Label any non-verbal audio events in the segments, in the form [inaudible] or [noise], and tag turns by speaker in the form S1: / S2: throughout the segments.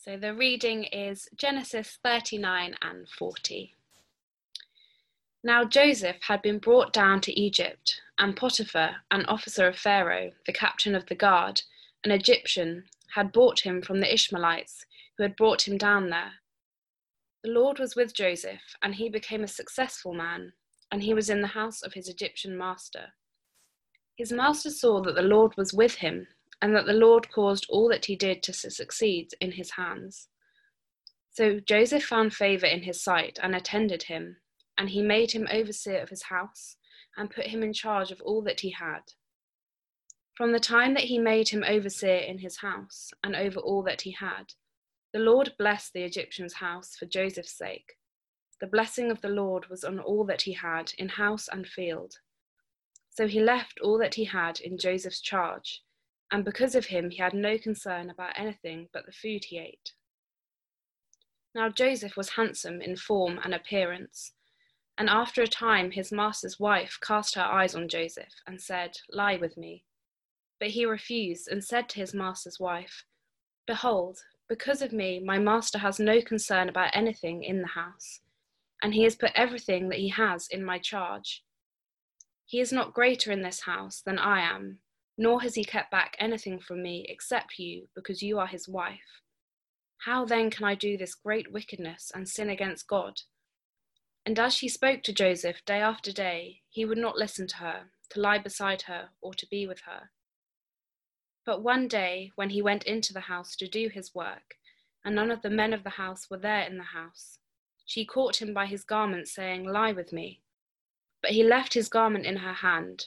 S1: So the reading is Genesis 39 and 40. Now Joseph had been brought down to Egypt, and Potiphar, an officer of Pharaoh, the captain of the guard, an Egyptian, had bought him from the Ishmaelites who had brought him down there. The Lord was with Joseph, and he became a successful man, and he was in the house of his Egyptian master. His master saw that the Lord was with him, and that the Lord caused all that he did to succeed in his hands. So Joseph found favor in his sight and attended him, and he made him overseer of his house, and put him in charge of all that he had. From the time that he made him overseer in his house, and over all that he had, the Lord blessed the Egyptian's house for Joseph's sake. The blessing of the Lord was on all that he had in house and field. So he left all that he had in Joseph's charge, and because of him he had no concern about anything but the food he ate. Now Joseph was handsome in form and appearance, and after a time his master's wife cast her eyes on Joseph and said, Lie with me. But he refused and said to his master's wife, Behold, because of me, my master has no concern about anything in the house, and he has put everything that he has in my charge. He is not greater in this house than I am, nor has he kept back anything from me except you, because you are his wife. How then can I do this great wickedness and sin against God? And as she spoke to Joseph day after day, he would not listen to her, to lie beside her, or to be with her. But one day, when he went into the house to do his work, and none of the men of the house were there in the house, she caught him by his garment, saying, Lie with me. But he left his garment in her hand,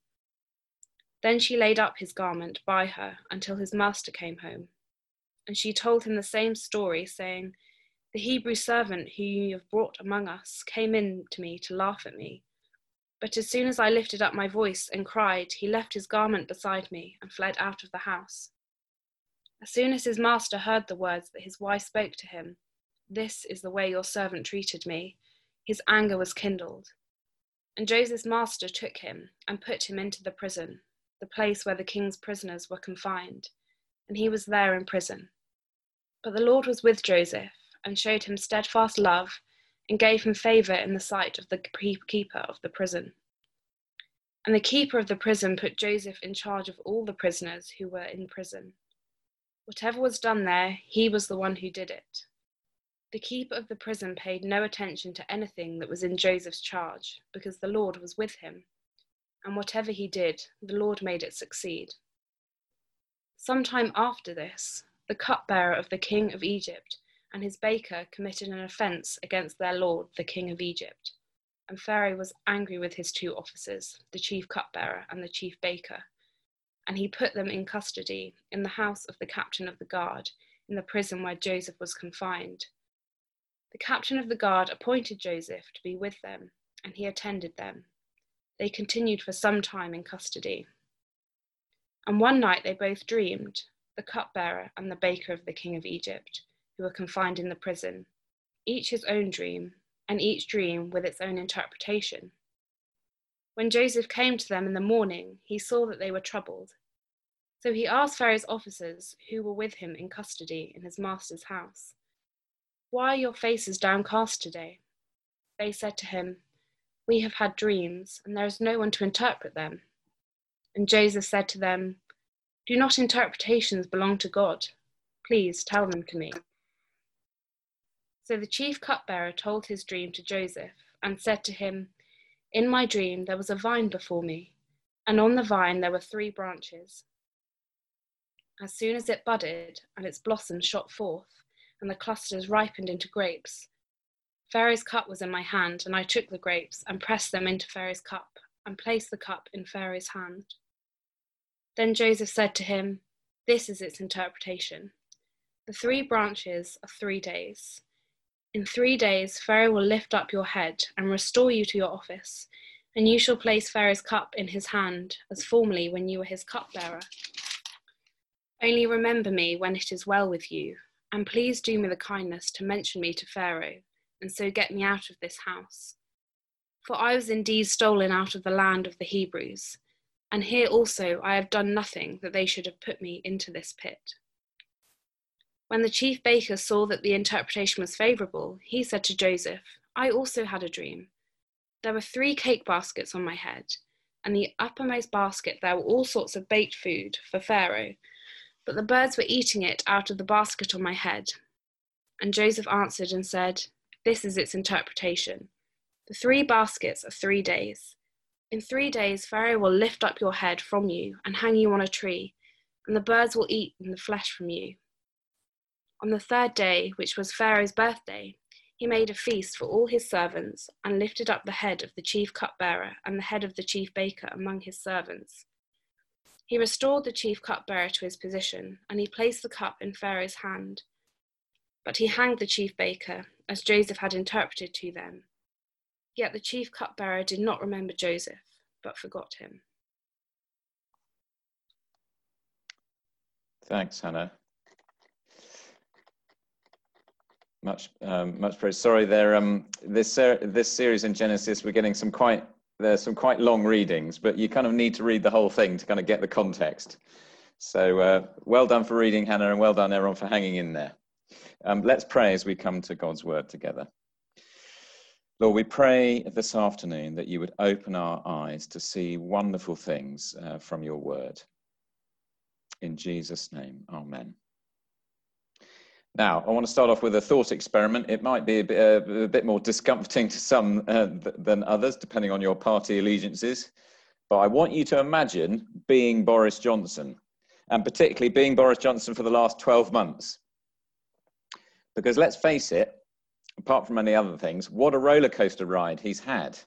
S1: Then she laid up his garment by her until his master came home. And she told him the same story, saying, The Hebrew servant who you have brought among us came in to me to laugh at me. But as soon as I lifted up my voice and cried, he left his garment beside me and fled out of the house. As soon as his master heard the words that his wife spoke to him, This is the way your servant treated me, his anger was kindled. And Joseph's master took him and put him into the prison, the place where the king's prisoners were confined, and he was there in prison. But the Lord was with Joseph and showed him steadfast love and gave him favor in the sight of the keeper of the prison. And the keeper of the prison put Joseph in charge of all the prisoners who were in prison. Whatever was done there, he was the one who did it. The keeper of the prison paid no attention to anything that was in Joseph's charge, because the Lord was with him. And whatever he did, the Lord made it succeed. Some time after this, the cupbearer of the king of Egypt and his baker committed an offense against their lord, the king of Egypt. And Pharaoh was angry with his two officers, the chief cupbearer and the chief baker, and he put them in custody in the house of the captain of the guard, in the prison where Joseph was confined. The captain of the guard appointed Joseph to be with them, and he attended them. They continued for some time in custody. And one night they both dreamed, the cupbearer and the baker of the king of Egypt, who were confined in the prison, each his own dream, and each dream with its own interpretation. When Joseph came to them in the morning, he saw that they were troubled. So he asked Pharaoh's officers who were with him in custody in his master's house, Why are your faces downcast today? They said to him, We have had dreams, and there is no one to interpret them. And Joseph said to them, Do not interpretations belong to God? Please tell them to me. So the chief cupbearer told his dream to Joseph and said to him, in my dream, there was a vine before me, and on the vine there were three branches. As soon as it budded and its blossoms shot forth, and the clusters ripened into grapes, Pharaoh's cup was in my hand, and I took the grapes and pressed them into Pharaoh's cup, and placed the cup in Pharaoh's hand. Then Joseph said to him, This is its interpretation. The three branches are three days. In three days, Pharaoh will lift up your head and restore you to your office, and you shall place Pharaoh's cup in his hand, as formerly when you were his cupbearer. Only remember me when it is well with you, and please do me the kindness to mention me to Pharaoh, and so get me out of this house. For I was indeed stolen out of the land of the Hebrews, and here also I have done nothing that they should have put me into this pit. When the chief baker saw that the interpretation was favourable, he said to Joseph, I also had a dream. There were three cake baskets on my head, and the uppermost basket there were all sorts of baked food for Pharaoh, but the birds were eating it out of the basket on my head. And Joseph answered and said, This is its interpretation. The three baskets are three days. In three days, Pharaoh will lift up your head from you and hang you on a tree, and the birds will eat the flesh from you. On the third day, which was Pharaoh's birthday, he made a feast for all his servants and lifted up the head of the chief cupbearer and the head of the chief baker among his servants. He restored the chief cupbearer to his position, and he placed the cup in Pharaoh's hand. But he hanged the chief baker, as Joseph had interpreted to them. Yet the chief cupbearer did not remember Joseph, but forgot him.
S2: Thanks, Hannah. Much, um, much praise. Sorry, there. Um, this this series in Genesis, we're getting some quite there's some quite long readings, but you kind of need to read the whole thing to kind of get the context. So uh, well done for reading, Hannah, and well done everyone for hanging in there. Um, let's pray as we come to God's word together. Lord, we pray this afternoon that you would open our eyes to see wonderful things uh, from your word. In Jesus' name, amen. Now, I want to start off with a thought experiment. It might be a bit, uh, a bit more discomforting to some uh, th than others, depending on your party allegiances. But I want you to imagine being Boris Johnson, and particularly being Boris Johnson for the last 12 months. Because let's face it, apart from many other things, what a roller coaster ride he's had.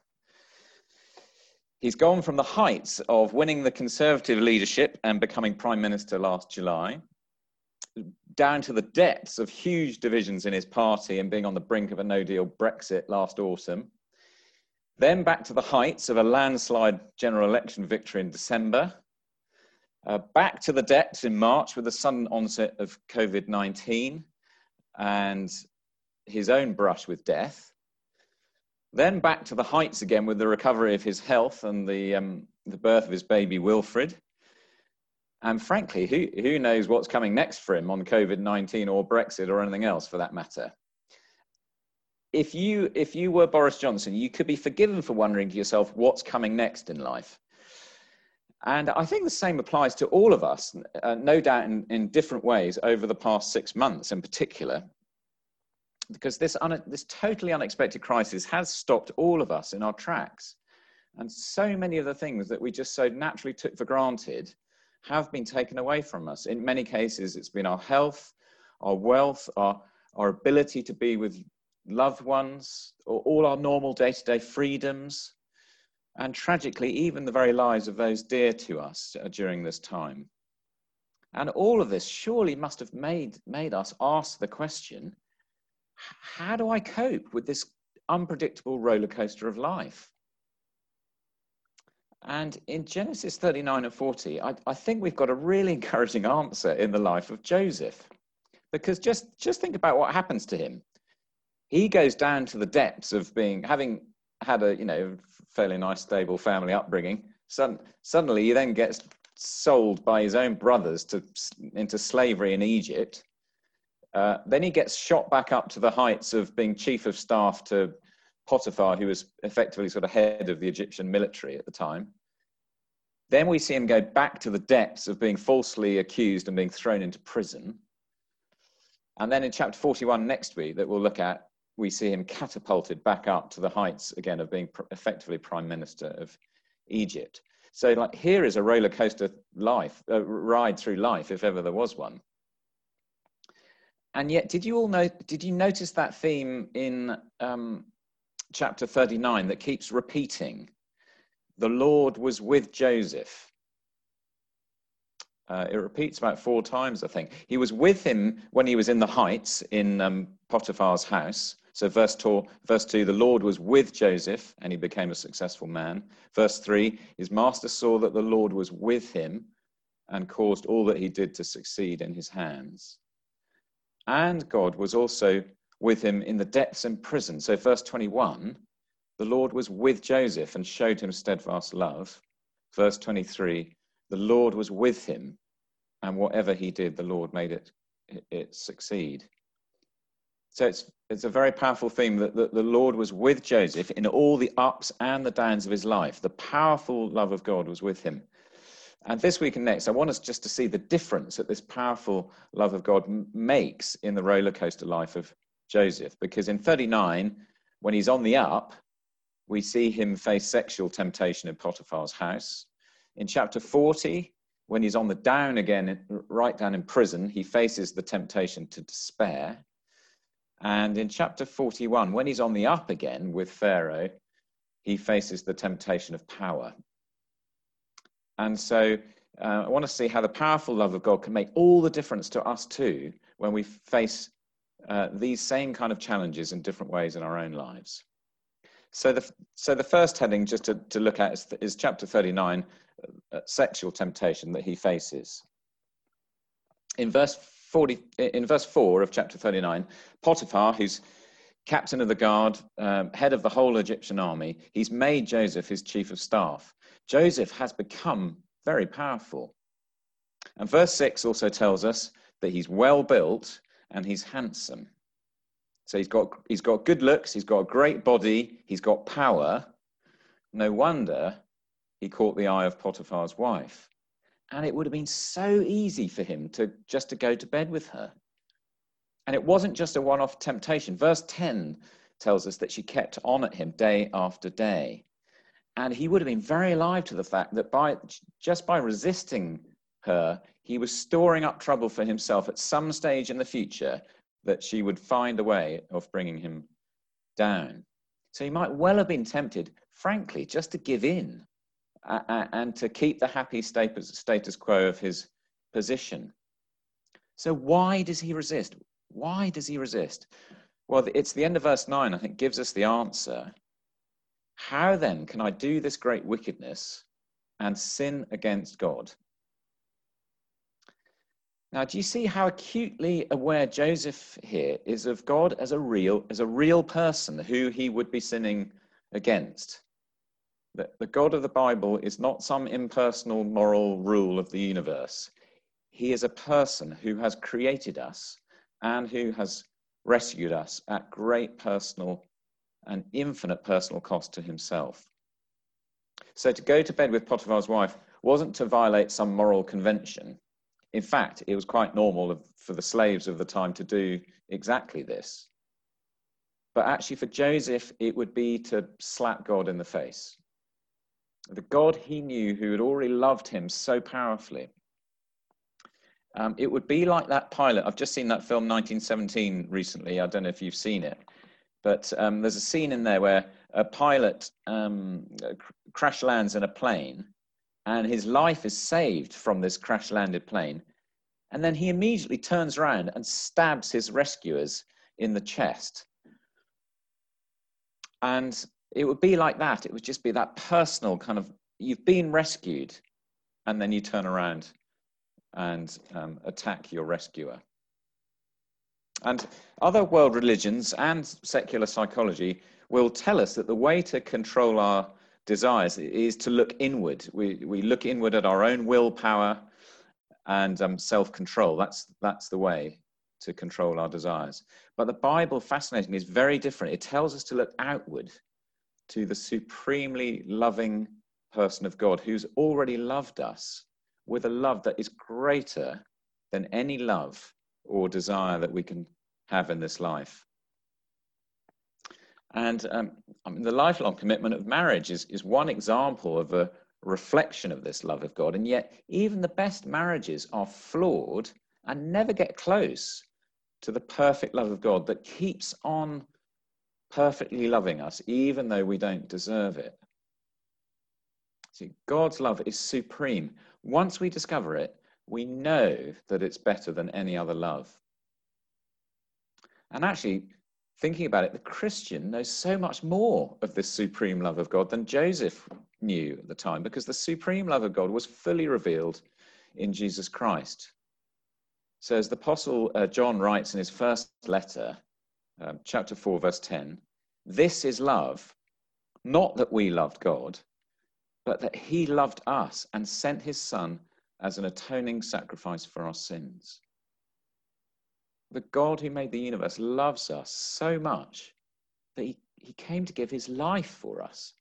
S2: He's gone from the heights of winning the Conservative leadership and becoming Prime Minister last July down to the depths of huge divisions in his party and being on the brink of a no deal Brexit last autumn. Then back to the heights of a landslide general election victory in December. Uh, back to the depths in March with the sudden onset of COVID 19 and his own brush with death. Then back to the heights again with the recovery of his health and the, um, the birth of his baby Wilfred. And frankly, who, who knows what's coming next for him on COVID 19 or Brexit or anything else for that matter? If you, if you were Boris Johnson, you could be forgiven for wondering to yourself what's coming next in life. And I think the same applies to all of us, uh, no doubt in, in different ways over the past six months in particular, because this, un- this totally unexpected crisis has stopped all of us in our tracks. And so many of the things that we just so naturally took for granted have been taken away from us. In many cases, it's been our health, our wealth, our, our ability to be with loved ones, or all our normal day to day freedoms, and tragically, even the very lives of those dear to us uh, during this time. And all of this surely must have made, made us ask the question how do I cope with this unpredictable roller coaster of life? And in Genesis 39 and 40, I, I, think we've got a really [laughs] encouraging answer in the life of Joseph. Because just, just think about what happens to him. He goes down to the depths of being, having had a you know fairly nice, stable family upbringing. Sudden, suddenly, he then gets sold by his own brothers to, into slavery in Egypt. Uh, then he gets shot back up to the heights of being chief of staff to Potiphar, who was effectively sort of head of the Egyptian military at the time. Then we see him go back to the depths of being falsely accused and being thrown into prison. And then in chapter 41 next week, that we'll look at, we see him catapulted back up to the heights again of being effectively prime minister of Egypt. So, like, here is a roller coaster life, a ride through life, if ever there was one. And yet, did you all know? Did you notice that theme in um, chapter 39 that keeps repeating the Lord was with Joseph. Uh, it repeats about four times, I think. He was with him when he was in the heights in um, Potiphar's house, So, verse two, verse 2, the Lord was with Joseph and he became a successful man. Verse 3, his master saw that the Lord was with him and caused all that he did to succeed in his hands. And God was also with him in the depths in prison. So, verse 21, the Lord was with Joseph and showed him steadfast love. Verse 23, the Lord was with him, and whatever he did, the Lord made it, it succeed. So it's, it's a very powerful theme that, that the Lord was with Joseph in all the ups and the downs of his life. The powerful love of God was with him. And this week and next, I want us just to see the difference that this powerful love of God makes in the roller coaster life of Joseph. Because in 39, when he's on the up, we see him face sexual temptation in Potiphar's house. In chapter 40, when he's on the down again, right down in prison, he faces the temptation to despair. And in chapter 41, when he's on the up again with Pharaoh, he faces the temptation of power. And so uh, I want to see how the powerful love of God can make all the difference to us too when we face uh, these same kind of challenges in different ways in our own lives. So the, so the first heading just to, to look at is, is chapter 39, uh, sexual temptation that he faces. In verse 40, in verse 4 of chapter 39, Potiphar, who's captain of the guard, um, head of the whole Egyptian army, he's made Joseph his chief of staff. Joseph has become very powerful. And verse 6 also tells us that he's well built and he's handsome. So he's got, he's got good looks, he's got a great body, he's got power. No wonder he caught the eye of Potiphar's wife and it would have been so easy for him to just to go to bed with her. And it wasn't just a one-off temptation. Verse 10 tells us that she kept on at him day after day. And he would have been very alive to the fact that by just by resisting her he was storing up trouble for himself at some stage in the future that she would find a way of bringing him down. So he might well have been tempted frankly just to give in and to keep the happy status quo of his position. So, why does he resist? Why does he resist? Well, it's the end of verse 9, I think, gives us the answer. How then can I do this great wickedness and sin against God? Now, do you see how acutely aware Joseph here is of God as a real, as a real person who he would be sinning against? The, the God of the Bible is not some impersonal moral rule of the universe. He is a person who has created us and who has rescued us at great personal and infinite personal cost to himself. So to go to bed with Potiphar's wife wasn't to violate some moral convention. In fact, it was quite normal for the slaves of the time to do exactly this. But actually, for Joseph, it would be to slap God in the face the God he knew who had already loved him so powerfully. Um, it would be like that pilot. I've just seen that film 1917 recently. I don't know if you've seen it, but um, there's a scene in there where a pilot um, crash lands in a plane and his life is saved from this crash landed plane. And then he immediately turns around and stabs his rescuers in the chest. And it would be like that. It would just be that personal kind of you've been rescued, and then you turn around and um, attack your rescuer. And other world religions and secular psychology will tell us that the way to control our desires is to look inward. We, we look inward at our own willpower and um, self control. That's, that's the way to control our desires. But the Bible, fascinatingly, is very different. It tells us to look outward to the supremely loving person of God who's already loved us with a love that is greater than any love or desire that we can have in this life. And um, I mean, the lifelong commitment of marriage is, is one example of a reflection of this love of God. And yet, even the best marriages are flawed and never get close to the perfect love of God that keeps on perfectly loving us, even though we don't deserve it. See, God's love is supreme. Once we discover it, we know that it's better than any other love. And actually, thinking about it, the Christian knows so much more of this supreme love of God than Joseph knew at the time, because the supreme love of God was fully revealed in Jesus Christ. So, as the Apostle uh, John writes in his first letter, um, chapter 4, verse 10, this is love, not that we loved God, but that he loved us and sent his Son as an atoning sacrifice for our sins. The God who made the universe loves us so much that he, he came to give his life for us.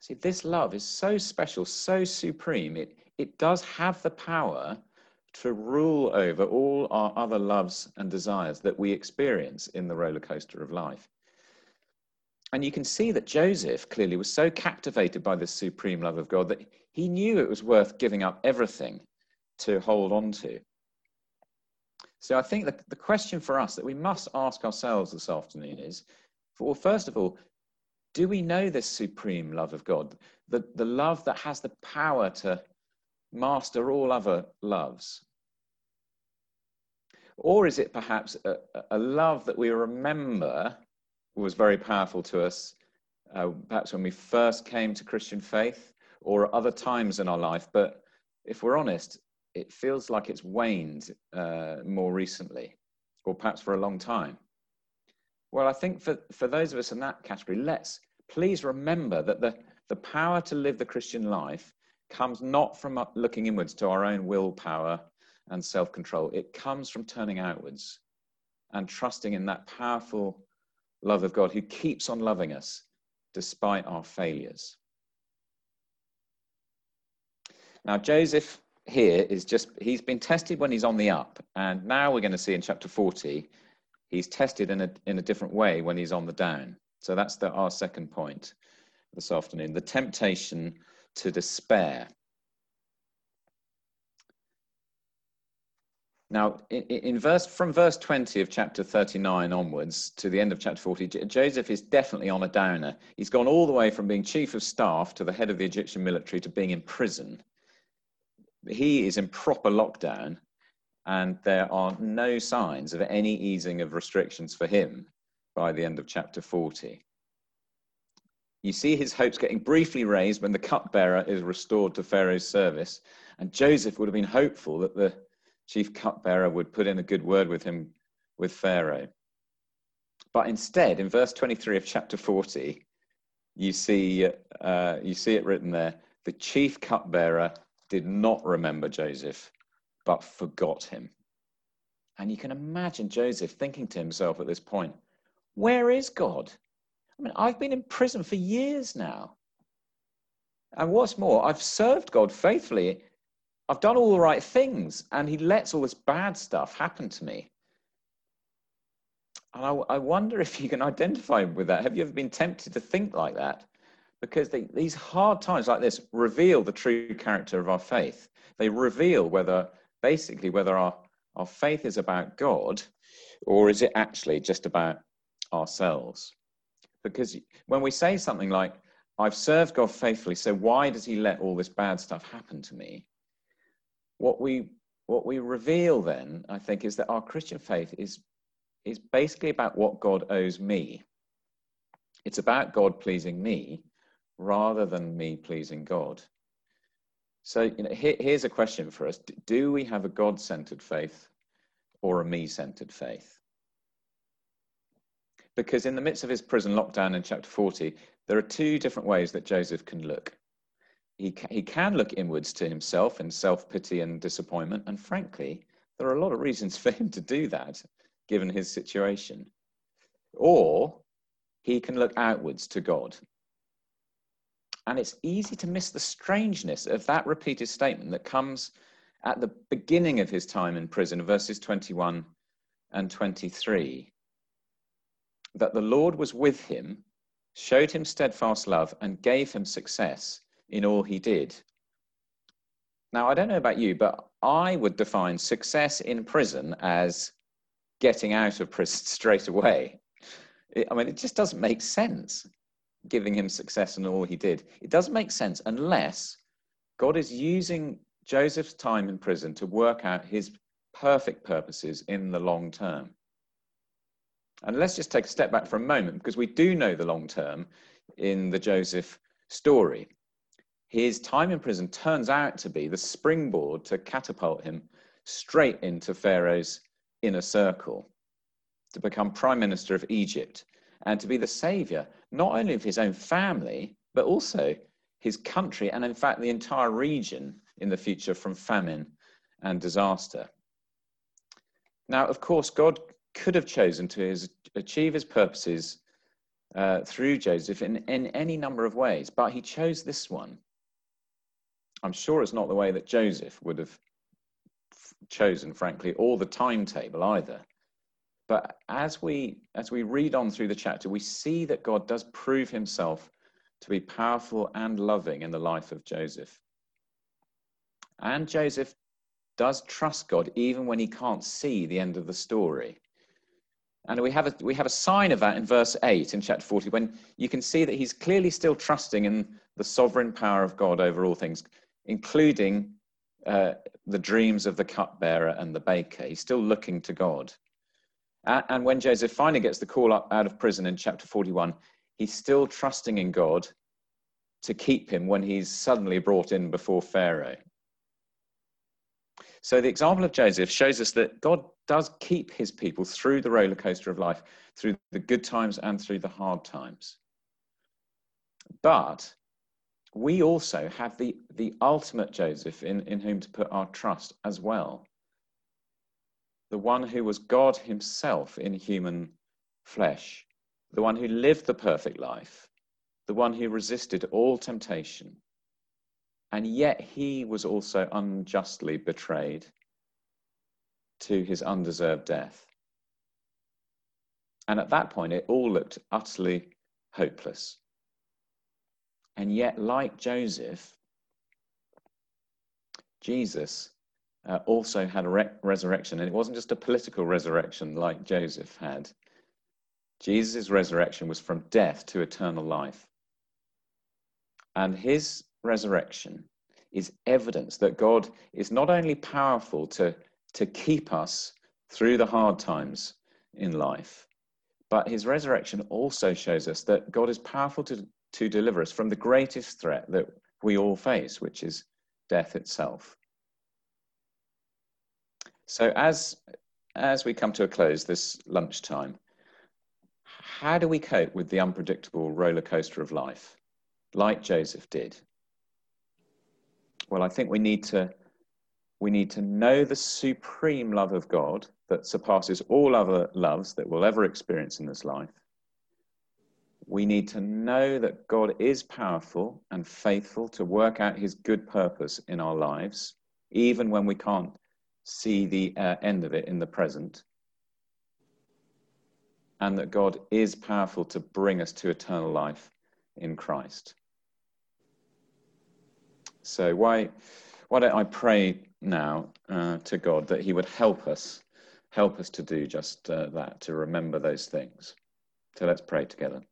S2: See, this love is so special, so supreme, it, it does have the power to rule over all our other loves and desires that we experience in the roller coaster of life. And you can see that Joseph clearly was so captivated by this supreme love of God that he knew it was worth giving up everything to hold on to. So I think the, the question for us that we must ask ourselves this afternoon is, well, first of all, do we know this supreme love of God? The, the love that has the power to master all other loves? Or is it perhaps a, a love that we remember was very powerful to us, uh, perhaps when we first came to Christian faith or other times in our life. But if we're honest, it feels like it's waned uh, more recently, or perhaps for a long time. Well, I think for, for those of us in that category, let's please remember that the, the power to live the Christian life comes not from looking inwards to our own willpower and self control, it comes from turning outwards and trusting in that powerful love of God who keeps on loving us despite our failures. Now, Joseph here is just, he's been tested when he's on the up. And now we're going to see in chapter 40, he's tested in a, in a different way when he's on the down. So that's the, our second point this afternoon the temptation to despair. Now, in, verse from verse 20 of chapter 39 onwards to the end of chapter 40, Joseph is definitely on a downer. He's gone all the way from being chief of staff to the head of the Egyptian military to being in prison. He is in proper lockdown, and there are no signs of any easing of restrictions for him by the end of chapter 40. You see his hopes getting briefly raised when the cupbearer is restored to Pharaoh's service, and Joseph would have been hopeful that the chief cupbearer would put in a good word with him with Pharaoh. But instead, in verse 23 of chapter 40, you see, uh, you see it written there the chief cupbearer did not remember Joseph, but forgot him. And you can imagine Joseph thinking to himself at this point, Where is God? I mean, I've been in prison for years now. And what's more, I've served God faithfully I've done all the right things, and he lets all this bad stuff happen to me. And I, I wonder if you can identify with that. Have you ever been tempted to think like that? Because they, these hard times like this reveal the true character of our faith. They reveal whether, basically, whether our, our faith is about God or is it actually just about ourselves? Because when we say something like, I've served God faithfully, so why does he let all this bad stuff happen to me? what we what we reveal then, I think, is that our Christian faith is is basically about what God owes me. It's about God pleasing me rather than me pleasing God. So, you know, here, here's a question for us: Do we have a God-centered faith or a me-centered faith? Because in the midst of his prison lockdown in chapter 40, there are two different ways that Joseph can look he, ca- he can look inwards to himself in self pity and disappointment. And frankly, there are a lot of reasons [laughs] for him to do that, given his situation. Or he can look outwards to God. And it's easy to miss the strangeness of that repeated statement that comes at the beginning of his time in prison, verses 21 and 23. That the Lord was with him, showed him steadfast love, and gave him success in all he did. Now, I don't know about you, but I would define success in prison as getting out of prison [laughs] straight away. It, I mean, it just doesn't make sense giving him success in all he did. It doesn't make sense unless God is using Joseph's time in prison to work out his perfect purposes in the long term. And let's just take a step back for a moment because we do know the long term in the Joseph story. His time in prison turns out to be the springboard to catapult him straight into Pharaoh's inner circle, to become prime minister of Egypt, and to be the savior not only of his own family, but also his country and, in fact, the entire region in the future from famine and disaster. Now, of course, God could have chosen to his, achieve his purposes uh, through Joseph in, in any number of ways, but he chose this one. I'm sure it's not the way that Joseph would have chosen, frankly, or the timetable either. But as we as we read on through the chapter, we see that God does prove himself to be powerful and loving in the life of Joseph. And Joseph does trust God even when he can't see the end of the story. And we have, a, we have a sign of that in verse 8 in chapter 40, when you can see that he's clearly still trusting in the sovereign power of God over all things, including uh, the dreams of the cupbearer and the baker. He's still looking to God. And when Joseph finally gets the call up out of prison in chapter 41, he's still trusting in God to keep him when he's suddenly brought in before Pharaoh. So the example of Joseph shows us that God does keep his people through the roller coaster of life, through the good times and through the hard times. But we also have the, the ultimate Joseph in, in whom to put our trust as well. The one who was God himself in human flesh, the one who lived the perfect life, the one who resisted all temptation, and yet he was also unjustly betrayed to his undeserved death. And at that point, it all looked utterly hopeless. And yet, like Joseph, Jesus uh, also had a re- resurrection. And it wasn't just a political resurrection like Joseph had. Jesus' resurrection was from death to eternal life. And his resurrection is evidence that God is not only powerful to, to keep us through the hard times in life, but his resurrection also shows us that God is powerful to, to deliver us from the greatest threat that we all face, which is death itself. So, as, as we come to a close this lunchtime, how do we cope with the unpredictable roller coaster of life, like Joseph did? Well, I think we need to we need to know the supreme love of God that surpasses all other loves that we'll ever experience in this life. We need to know that God is powerful and faithful to work out his good purpose in our lives, even when we can't see the uh, end of it in the present. And that God is powerful to bring us to eternal life in Christ. So why, why don't I pray now uh, to God that He would help us, help us to do just uh, that, to remember those things. So let's pray together.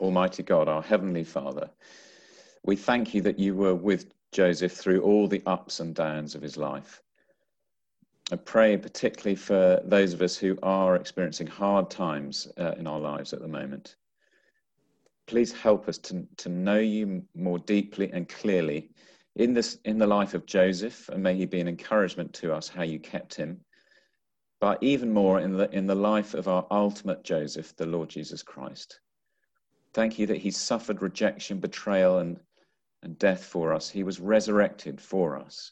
S2: Almighty God, our Heavenly Father, we thank you that you were with Joseph through all the ups and downs of his life. I pray particularly for those of us who are experiencing hard times uh, in our lives at the moment please help us to, to know you more deeply and clearly in this in the life of Joseph, and may he be an encouragement to us how you kept him. But even more in the in the life of our ultimate Joseph, the Lord Jesus Christ. Thank you that he suffered rejection, betrayal, and, and death for us. He was resurrected for us,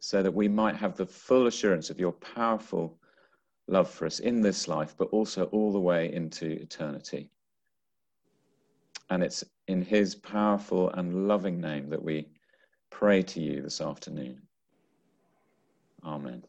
S2: so that we might have the full assurance of your powerful love for us in this life, but also all the way into eternity. And it's in his powerful and loving name that we pray to you this afternoon. Amen.